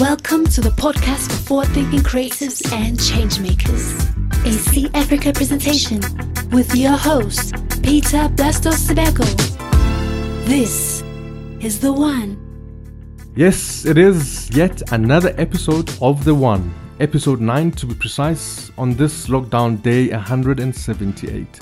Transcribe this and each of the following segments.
Welcome to the podcast for forward thinking creatives and changemakers. A C Africa presentation with your host, Peter Blastos Sebeko. This is The One. Yes, it is yet another episode of The One. Episode 9 to be precise, on this lockdown day 178.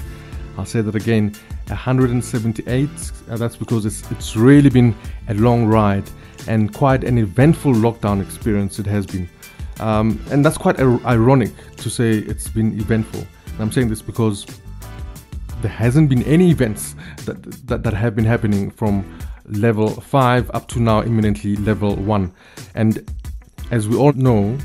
I'll say that again 178. Uh, that's because it's, it's really been a long ride and quite an eventful lockdown experience it has been. Um, and that's quite ir- ironic to say it's been eventful. And I'm saying this because there hasn't been any events that, that, that have been happening from level 5 up to now imminently level 1 and as we all know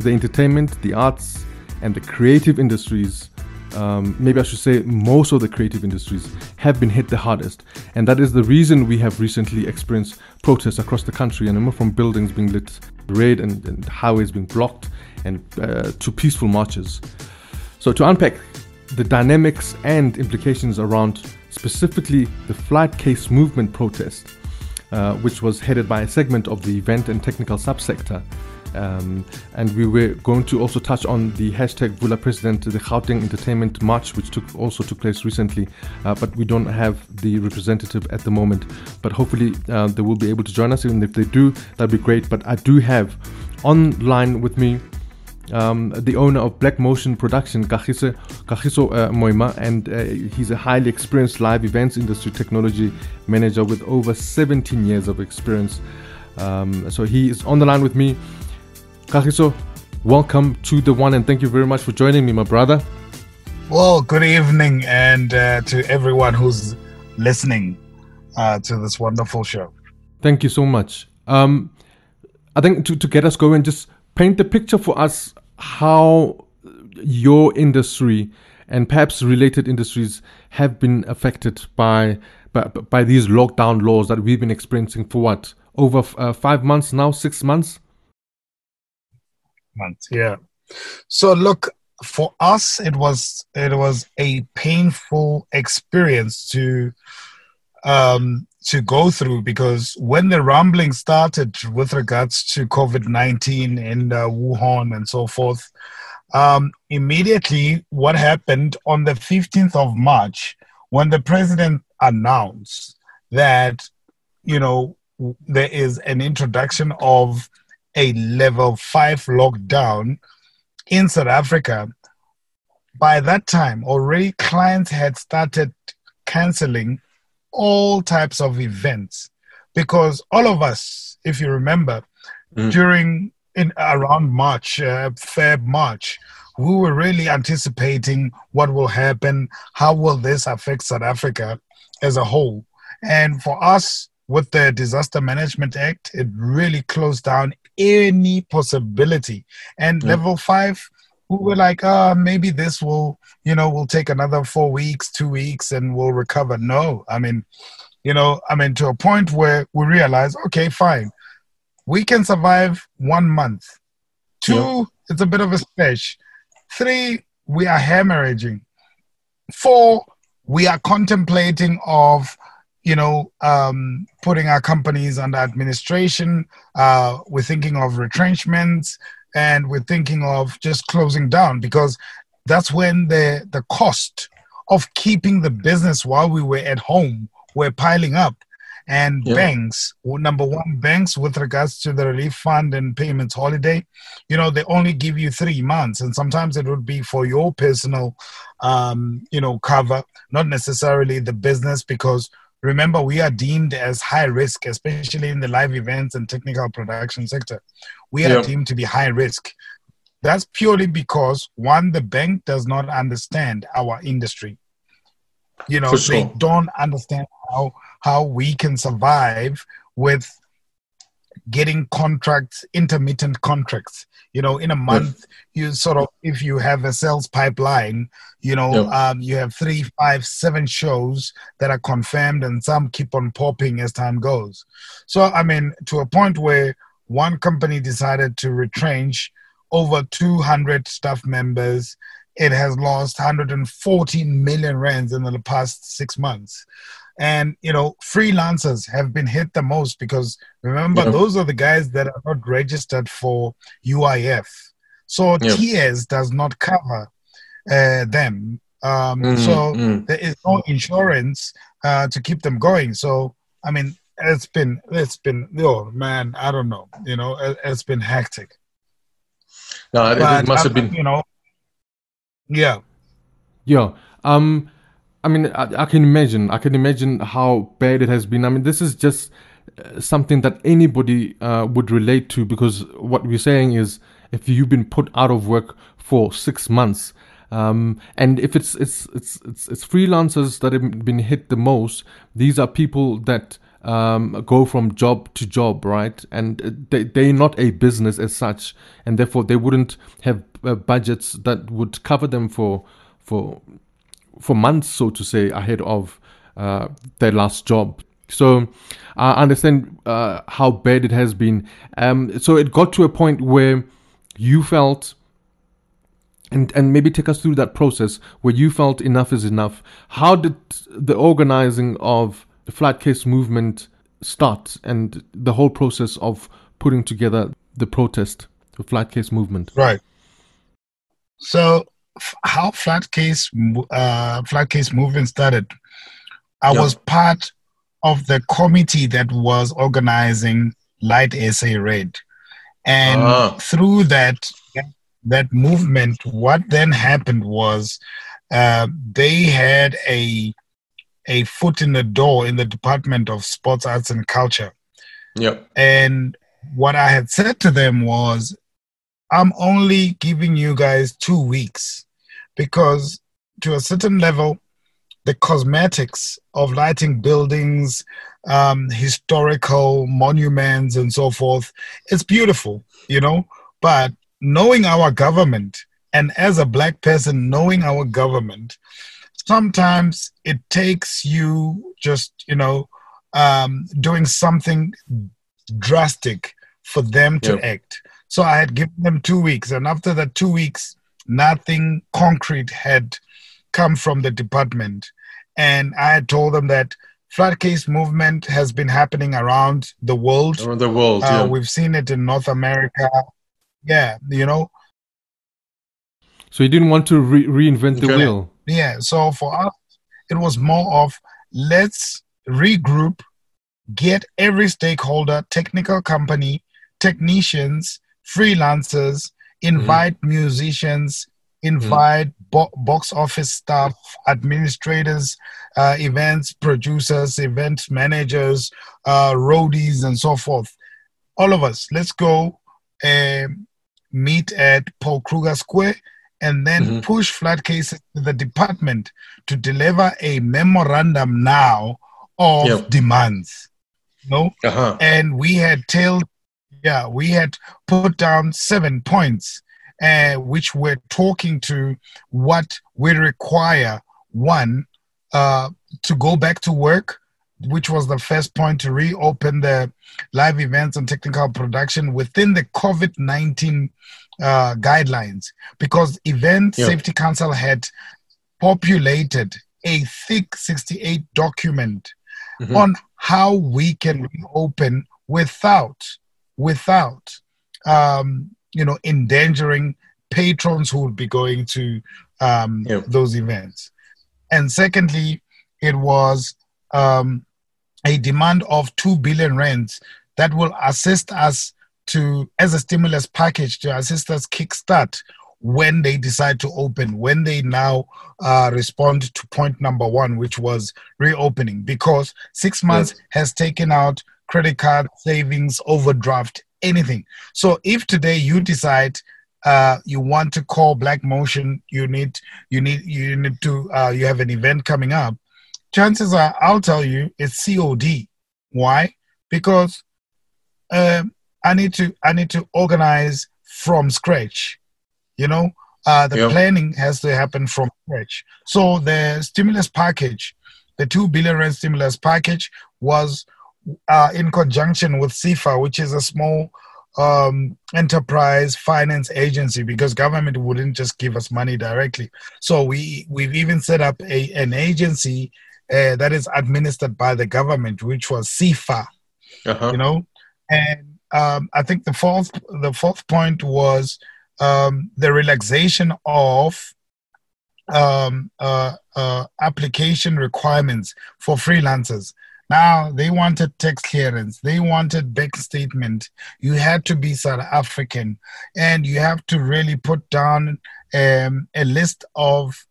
the entertainment the arts and the creative industries um, maybe I should say most of the creative industries have been hit the hardest. And that is the reason we have recently experienced protests across the country and from buildings being lit red and, and highways being blocked and uh, to peaceful marches. So to unpack the dynamics and implications around specifically the flight case movement protest, uh, which was headed by a segment of the event and technical subsector, um, and we were going to also touch on the hashtag Vula President, the Gauteng Entertainment March, which took also took place recently, uh, but we don't have the representative at the moment. But hopefully uh, they will be able to join us, and if they do, that'd be great. But I do have online with me um, the owner of Black Motion Production, Kagiso, Kagiso uh, Moima, and uh, he's a highly experienced live events industry technology manager with over 17 years of experience. Um, so he is on the line with me. Kagiso, welcome to the one, and thank you very much for joining me, my brother. Well, good evening, and uh, to everyone who's listening uh, to this wonderful show. Thank you so much. Um, I think to, to get us going, just paint the picture for us how your industry and perhaps related industries have been affected by by, by these lockdown laws that we've been experiencing for what over uh, five months now, six months month. Yeah. So look, for us, it was it was a painful experience to um, to go through because when the rumbling started with regards to COVID nineteen in uh, Wuhan and so forth, um, immediately what happened on the fifteenth of March when the president announced that you know there is an introduction of a level five lockdown in South Africa, by that time, already clients had started canceling all types of events because all of us, if you remember, mm. during in around March, uh, Feb, March, we were really anticipating what will happen, how will this affect South Africa as a whole. And for us, with the Disaster Management Act, it really closed down any possibility. And level five, we were like, uh, maybe this will, you know, will take another four weeks, two weeks, and we'll recover. No, I mean, you know, I mean, to a point where we realize, okay, fine, we can survive one month. Two, yeah. it's a bit of a stretch. Three, we are hemorrhaging. Four, we are contemplating of you know, um, putting our companies under administration. Uh, we're thinking of retrenchments, and we're thinking of just closing down because that's when the the cost of keeping the business while we were at home were piling up. And yeah. banks, well, number one, banks with regards to the relief fund and payments holiday, you know, they only give you three months, and sometimes it would be for your personal, um, you know, cover, not necessarily the business, because remember we are deemed as high risk especially in the live events and technical production sector we are yeah. deemed to be high risk that's purely because one the bank does not understand our industry you know sure. they don't understand how how we can survive with getting contracts intermittent contracts you know in a month yes. you sort of if you have a sales pipeline you know um, you have three five seven shows that are confirmed and some keep on popping as time goes. So i mean to a point where one company decided to retrench over 200 staff members it has lost 140 million rands in the past six months and you know freelancers have been hit the most because remember Yeah. those are the guys that are not registered for uif so Yeah. TERS does not cover uh, them um, Mm, so mm. there is no insurance uh, to keep them going so i mean it's been it's been oh man i don't know you know it, it's been hectic No, it, it must uh, have been. you know yeah Yeah. Um, I mean, I, I can imagine. I can imagine how bad it has been. I mean, this is just uh, something that anybody uh, would relate to because what we're saying is, if you've been put out of work for six months, um, and if it's it's it's it's it's freelancers that have been hit the most, these are people that um, go from job to job, right? And they they're not a business as such, and therefore they wouldn't have uh, budgets that would cover them for for for months, so to say, ahead of uh, their last job. So I understand uh, how bad it has been. Um, so it got to a point where you felt, and and maybe take us through that process where you felt enough is enough. How did the organizing of the flight case movement start, and the whole process of putting together the protest, the flight case movement? Right. So, how flight case uh, flight case movement started? I Yeah. was part of the committee that was organizing Light SA Red, and Ah. through that that movement, what then happened was uh, they had a a foot in the door in the Department of Sports, Arts, and Culture. Yeah. And what I had said to them was, I'm only giving you guys two weeks because, to a certain level, the cosmetics of lighting buildings, um, historical monuments, and so forth, it's beautiful, you know. But knowing our government, and as a black person, knowing our government, sometimes it takes you just, you know, um, doing something drastic for them to Yeah. act. So I had given them two weeks, and after that two weeks, nothing concrete had come from the department. And I had told them that flight case movement has been happening around the world. Around the world, Uh, yeah. We've seen it in North America. Yeah, you know, So you didn't want to re- reinvent the Okay. wheel. Yeah, so for us, it was more of let's regroup, get every stakeholder, technical company, technicians, freelancers, invite musicians, invite bo- box office staff, administrators, uh, events producers, event managers, uh, roadies, and so forth. All of us, let's go um, meet at Paul Kruger Square and then Mhm. push flight cases to the department to deliver a memorandum now of Yeah. demands. No, Uh-huh. and we had tailed, yeah, we had put down seven points, uh, which were talking to what we require. One, uh, to go back to work, which was the first point to reopen the live events and technical production within the COVID 19 uh, guidelines, because Event Yeah. Safety Council had populated a thick 68 document Mhm. on how we can reopen without without um, you know endangering patrons who would be going to um, Yeah. those events. And secondly it was um, a demand of 2 billion rands that will assist us to as a stimulus package to assist us kickstart when they decide to open when they now uh, respond to point number one which was reopening. Because six months has taken out credit card savings overdraft anything. So if today you decide uh, you want to call black motion you need you need you need to uh, you have an event coming up chances are i'll tell you it's cod why? Because um, i need to i need to organize from scratch you know? Uh, the Yeah. planning has to happen from scratch. So the stimulus package the 2 billion rand stimulus package was uh, in conjunction with SEFA, which is a small um, enterprise finance agency, because government wouldn't just give us money directly. So we we've even set up a an agency uh, that is administered by the government, which was SEFA. Uh-huh. You know, and um, I think the fourth the fourth point was um, the relaxation of um, uh, uh, application requirements for freelancers. Now they wanted tax clearance, they wanted bank statement. You had to be South African, and you have to really put down um, a list of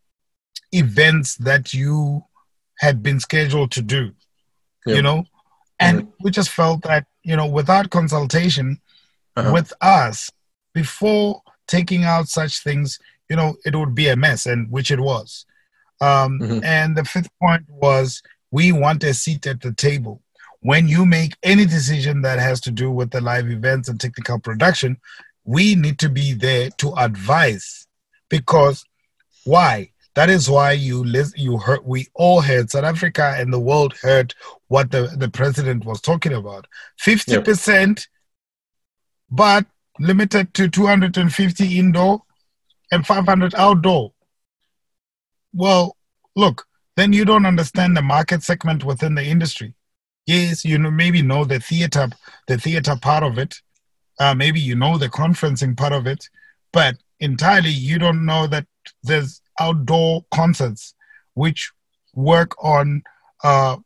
events that you had been scheduled to do. You know, and mm-hmm. we just felt that you know without consultation uh-huh. with us before taking out such things, you know, it would be a mess, and which it was. Um, mm-hmm. And the fifth point was we want a seat at the table. When you make any decision that has to do with the live events and technical production, we need to be there to advise. Because why? That is why you list, you heard we all heard South Africa and the world heard what the, the president was talking about. Fifty yep. percent, but limited to two hundred and fifty indoor and five hundred outdoor. Well, look, then you don't understand the market segment within the industry. Yes, you know maybe know the theater, the theater part of it. Uh, maybe you know the conferencing part of it, but entirely you don't know that there's outdoor concerts which work on uh,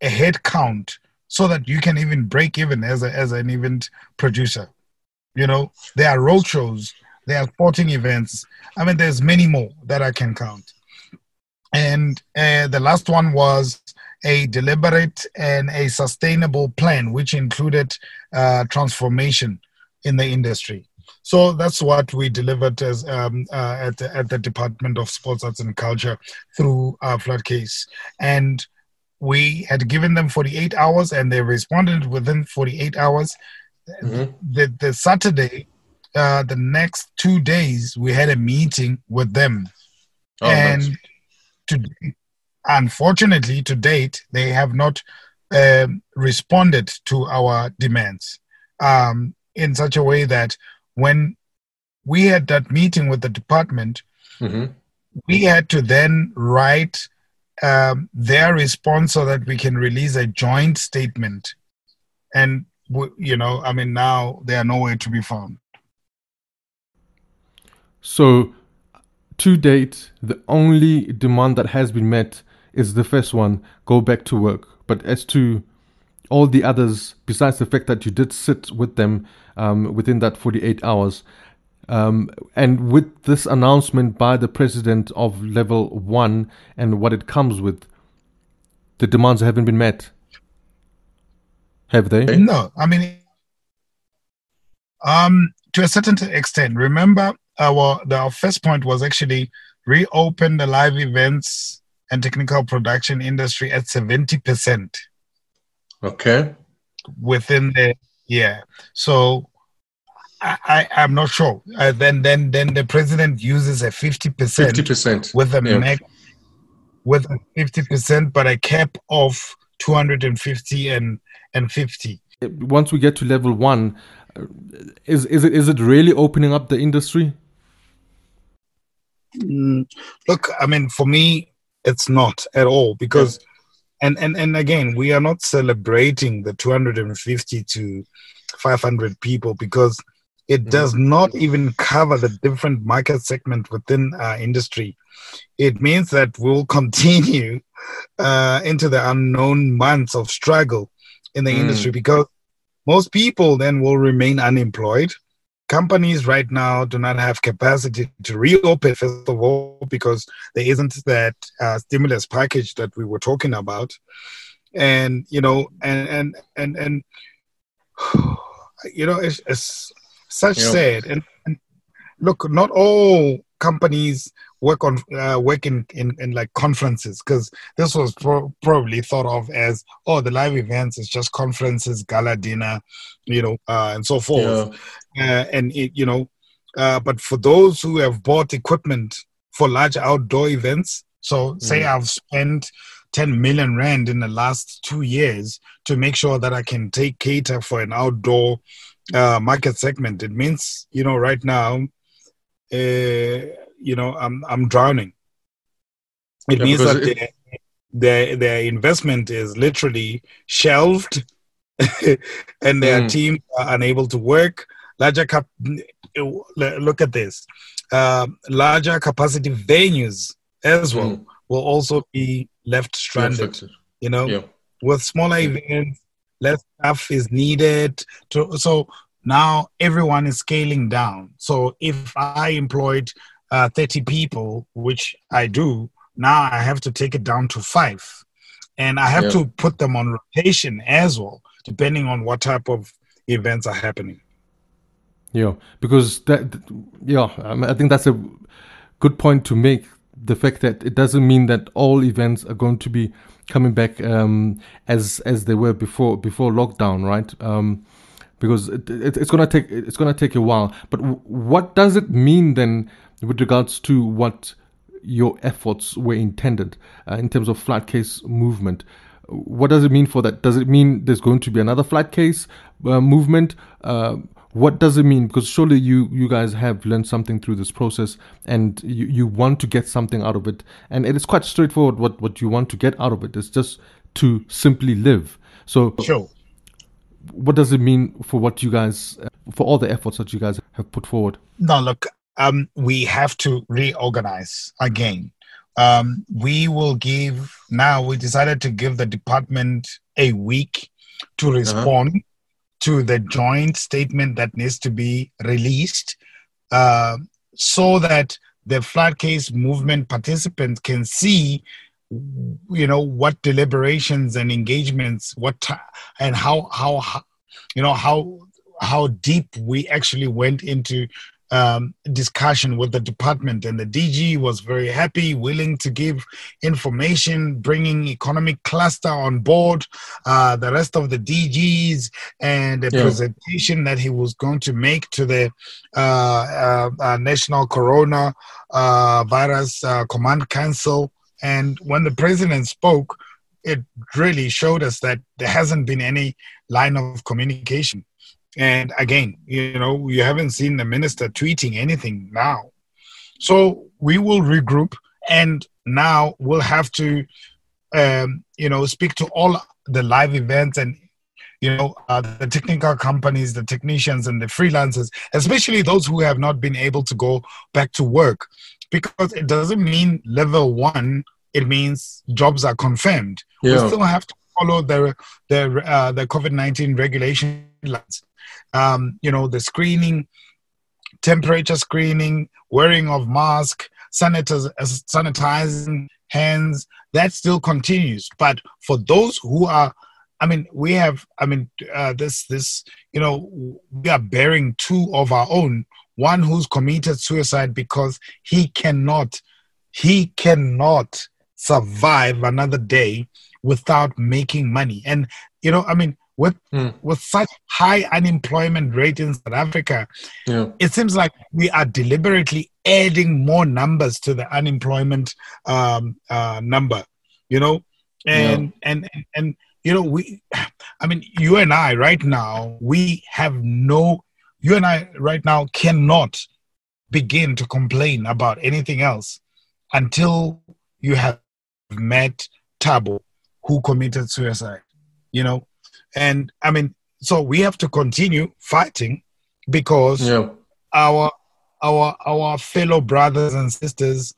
a head count so that you can even break even as a, as an event producer. You know, there are road shows, there are sporting events. I mean, there's many more that I can count. And uh, the last one was a deliberate and a sustainable plan, which included uh, transformation in the industry. So that's what we delivered as um, uh, at, the, at the Department of Sports, Arts and Culture through our flight case. And we had given them 48 hours and they responded within 48 hours. Mm-hmm. The, the Saturday, uh, the next two days, we had a meeting with them. Oh, and nice to, unfortunately, to date, they have not um, responded to our demands um, in such a way that when we had that meeting with the department, mm-hmm. we had to then write um, their response so that we can release a joint statement. And, you know, I mean, now they are nowhere to be found. So to date, the only demand that has been met is the first one go back to work. But as to all the others, besides the fact that you did sit with them um, within that 48 hours, um, and with this announcement by the president of level one and what it comes with, the demands haven't been met. Have they? No, I mean, um, to a certain extent. Remember, our the, our first point was actually reopen the live events and technical production industry at 70%. Okay. Within the yeah. So I, I am not sure. Uh, then then then the president uses a 50% 50% with a yeah. Mac, with a 50% but a cap of 250 and and 50. Once we get to level 1 uh, is is it is it really opening up the industry? Mm, look, I mean, for me, it's not at all because, yeah. and and and again, we are not celebrating the 250 to 500 people because it mm-hmm. does not even cover the different market segment within our industry. It means that we'll continue uh, into the unknown months of struggle in the mm. industry because most people then will remain unemployed companies right now do not have capacity to reopen first of all because there isn't that uh, stimulus package that we were talking about. And you know and and and and you know it's, it's such sad. And, and look not all companies work on uh, work in, in, in like conferences because this was pro- probably thought of as oh the live events is just conferences gala dinner you know uh, and so forth yeah. uh, and it, you know uh, but for those who have bought equipment for large outdoor events so mm. say i've spent 10 million rand in the last two years to make sure that i can take cater for an outdoor uh, market segment it means you know right now uh, you know, I'm I'm drowning. It yeah, means that it, their their investment is literally shelved, and their Mm. teams are unable to work. Larger cap, look at this. Um, larger capacity venues as well Mm. will also be left stranded. affected. You know, Yeah. with smaller events, less staff is needed. To, so now everyone is scaling down. So if I employed uh, 30 people, which I do, now I have to take it down to five. And I have Yeah. to put them on rotation as well, depending on what type of events are happening. Yeah, because that, yeah, I, I think that's a good point to make. The fact that it doesn't mean that all events are going to be coming back um, as as they were before before lockdown, right? Um, because it, it, it's gonna take it's gonna take a while. But w- what does it mean then with regards to what your efforts were intended uh, in terms of flight case movement? What does it mean for that? Does it mean there's going to be another flight case uh, movement? Uh, what does it mean? Because surely you you guys have learned something through this process, and you, you want to get something out of it, and it is quite straightforward. What what you want to get out of it. it is just to simply live. So Sure. What does it mean for what you guys for all the efforts that you guys have put forward? No, look, um, we have to reorganize again. Um, we will give now. We decided to give the department a week to respond to the joint statement that needs to be released, uh, so that the flight case movement participants can see, you know, what deliberations and engagements, what and how how how- you know how how deep we actually went into um, discussion with the department and the DG was very happy, willing to give information, bringing economic cluster on board, uh, the rest of the DGs, and a Yeah. presentation that he was going to make to the uh, uh, uh, National Corona uh, Virus uh, Command Council. And when the president spoke, it really showed us that there hasn't been any line of communication. And again, you know, you haven't seen the minister tweeting anything now. So we will regroup and now we'll have to, um, you know, speak to all the live events and, you know, uh, the technical companies, the technicians and the freelancers, especially those who have not been able to go back to work because it doesn't mean level one, it means jobs are confirmed. We still have to follow the, the, uh, the COVID 19 regulation um, you know, the screening, temperature screening, wearing of mask, sanitiz- uh, sanitizing hands, that still continues. But for those who are, I mean, we have, I mean, uh, this, this, you know, we are bearing two of our own. One who's committed suicide because he cannot, he cannot survive another day without making money. And, you know, I mean, with Hmm. with such high unemployment rate in South Africa, Yeah. it seems like we are deliberately adding more numbers to the unemployment um, uh, number. You know, and, and and and you know we, I mean, you and I right now we have no. You and I right now cannot begin to complain about anything else until you have met Tabo, who committed suicide. You know, and I mean, so we have to continue fighting because Yeah. our our our fellow brothers and sisters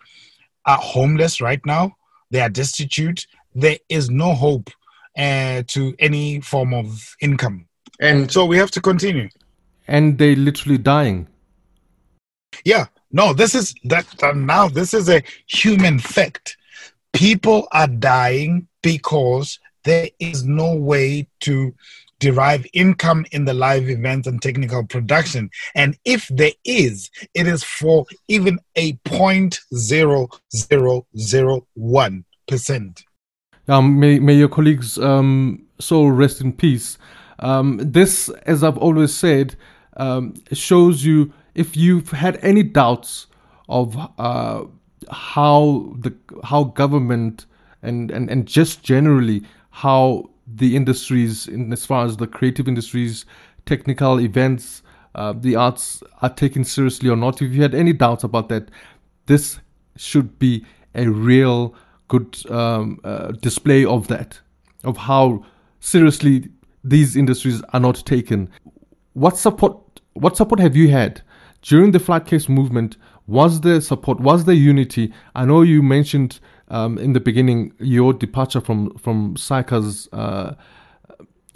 are homeless right now. They are destitute. There is no hope uh, to any form of income. And so we have to continue. And they literally dying. Yeah, no, this is that uh, now this is a human fact. People are dying because there is no way to derive income in the live events and technical production. And if there is, it is for even a point zero zero zero one percent. Um, may, may your colleagues' um, soul rest in peace. Um, this, as I've always said, um, shows you if you've had any doubts of uh, how the how government and, and, and just generally how the industries, in as far as the creative industries, technical events, uh, the arts are taken seriously or not. If you had any doubts about that, this should be a real good um, uh, display of that, of how seriously these industries are not taken. What support? What support have you had during the flight case movement? Was there support? Was there unity? I know you mentioned um, in the beginning your departure from from SAICA's uh,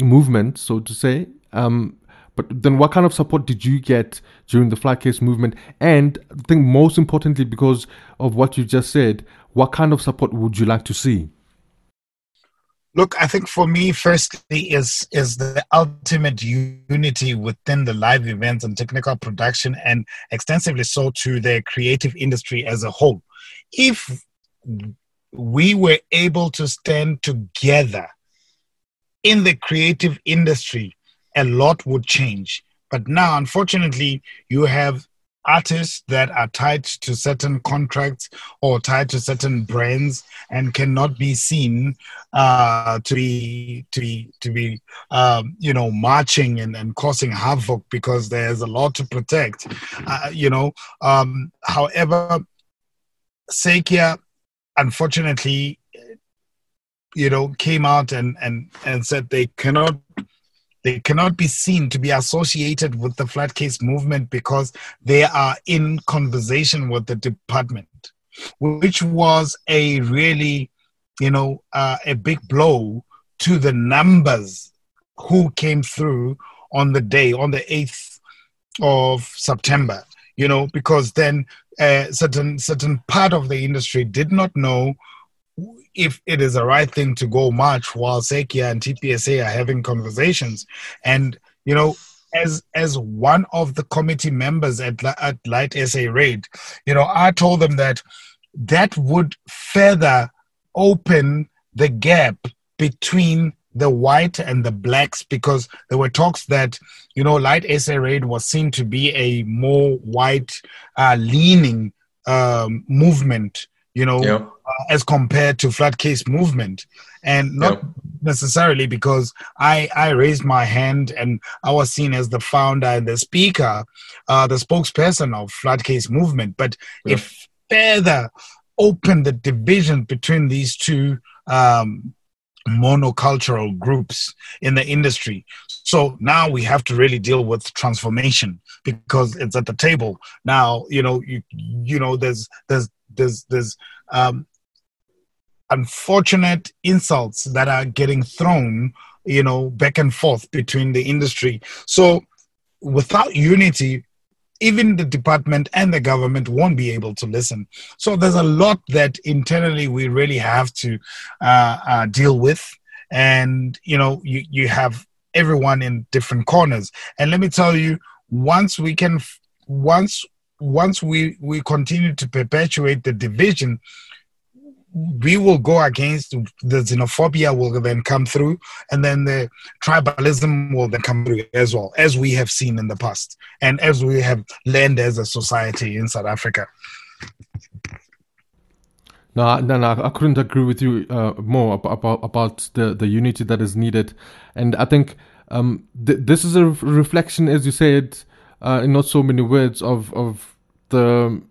movement, so to say. Um, but then, what kind of support did you get during the flight case movement? And I think most importantly, because of what you just said, what kind of support would you like to see? Look, I think for me, firstly, is is the ultimate unity within the live events and technical production, and extensively so to the creative industry as a whole. If we were able to stand together in the creative industry, a lot would change. But now, unfortunately, you have artists that are tied to certain contracts or tied to certain brands and cannot be seen uh, to be to be to be um, you know marching and, and causing havoc because there's a lot to protect uh, you know um, however SAICA unfortunately you know came out and and and said they cannot they cannot be seen to be associated with the flight case movement because they are in conversation with the department, which was a really, you know, uh, a big blow to the numbers who came through on the day, on the 8th of September, you know, because then uh, certain certain part of the industry did not know if it is the right thing to go march while SAICA and TPSA are having conversations. And, you know, as as one of the committee members at, at Light SA Red, you know, I told them that that would further open the gap between the white and the blacks because there were talks that you know light SA red was seen to be a more white uh, leaning um, movement you know, uh, as compared to flight case movement. And not necessarily because I, I raised my hand and I was seen as the founder and the speaker, uh, the spokesperson of flight case movement, but if further opened the division between these two um, monocultural groups in the industry. So now we have to really deal with transformation because it's at the table. Now, you know, you you know, there's there's there's there's um, unfortunate insults that are getting thrown you know back and forth between the industry. So without unity even the department and the government won't be able to listen. So there's a lot that internally we really have to uh, uh, deal with. And you know you, you have everyone in different corners. And let me tell you once we can once once we we continue to perpetuate the division we will go against the xenophobia will then come through and then the tribalism will then come through as well as we have seen in the past and as we have learned as a society in south africa no, no, no, I couldn't agree with you uh, more about, about the, the unity that is needed. And I think um, th- this is a reflection, as you said, uh, in not so many words, of, of the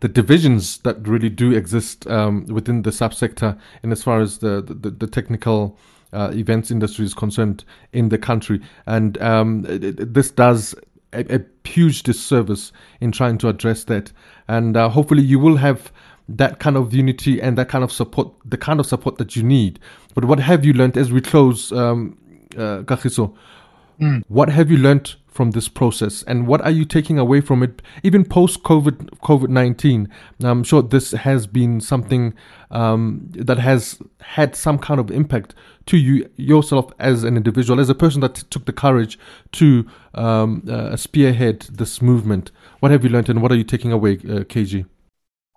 the divisions that really do exist um, within the subsector, and as far as the the, the technical uh, events industry is concerned in the country, and um, it, it, this does a, a, huge disservice in trying to address that, and uh, hopefully you will have that kind of unity and that kind of support, the kind of support that you need. But what have you learned as we close, um, uh? Mm. What have you learned from this process? And what are you taking away from it even post covid covid-19 i'm sure this has been something um, that has had some kind of impact to you yourself as an individual as a person that t- took the courage to um, uh, spearhead this movement. What have you learned and what are you taking away uh, kg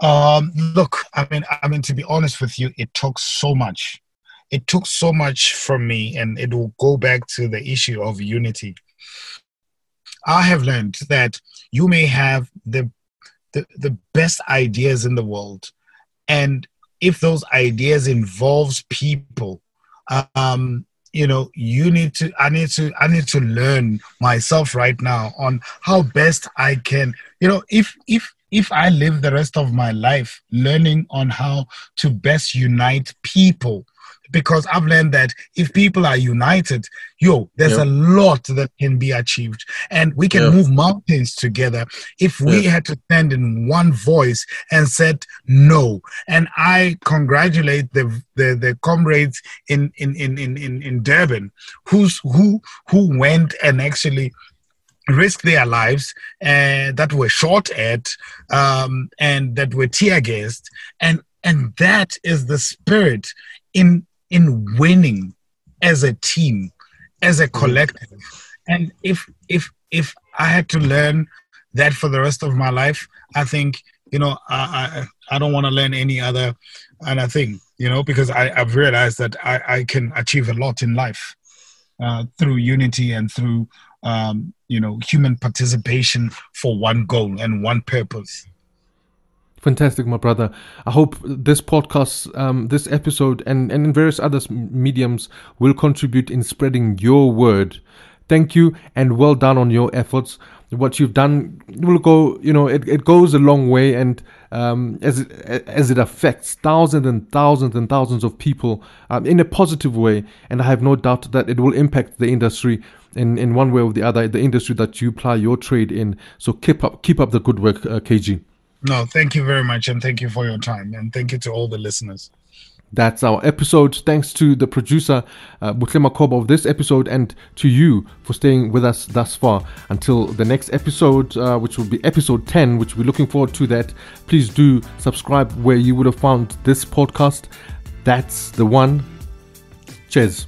um, look i mean i mean to be honest with you it took so much. It took so much from me and it will go back to the issue of unity I have learned that you may have the, the, the best ideas in the world. And if those ideas involves people, um, you know, you need to, I need to, I need to learn myself right now on how best I can, you know, if, if, if I live the rest of my life learning on how to best unite people, because I've learned that if people are united, yo, there's a lot that can be achieved. And we can move mountains together if we had to stand in one voice and said no. And I congratulate the the, the comrades in, in, in, in, in Durban who's who who went and actually risked their lives and that were shot at um, and that were tear gassed and and that is the spirit in in winning as a team as a collective. And if if if i had to learn that for the rest of my life i think you know i i, I don't want to learn any other other thing you know because i i've realized that i i can achieve a lot in life uh, through unity and through um, you know human participation for one goal and one purpose Fantastic, my brother. I hope this podcast, um, this episode, and, and in various other mediums will contribute in spreading your word. Thank you and well done on your efforts. What you've done will go, you know, it, it goes a long way, and um, as it, as it affects thousands and thousands and thousands of people um, in a positive way, and I have no doubt that it will impact the industry in, in one way or the other, the industry that you ply your trade in. So keep up keep up the good work, uh, KG. No, thank you very much, and thank you for your time, and thank you to all the listeners. That's our episode. Thanks to the producer, uh, Butle of this episode, and to you for staying with us thus far. Until the next episode, uh, which will be episode 10, which we're looking forward to that, please do subscribe where you would have found this podcast. That's the one. Cheers.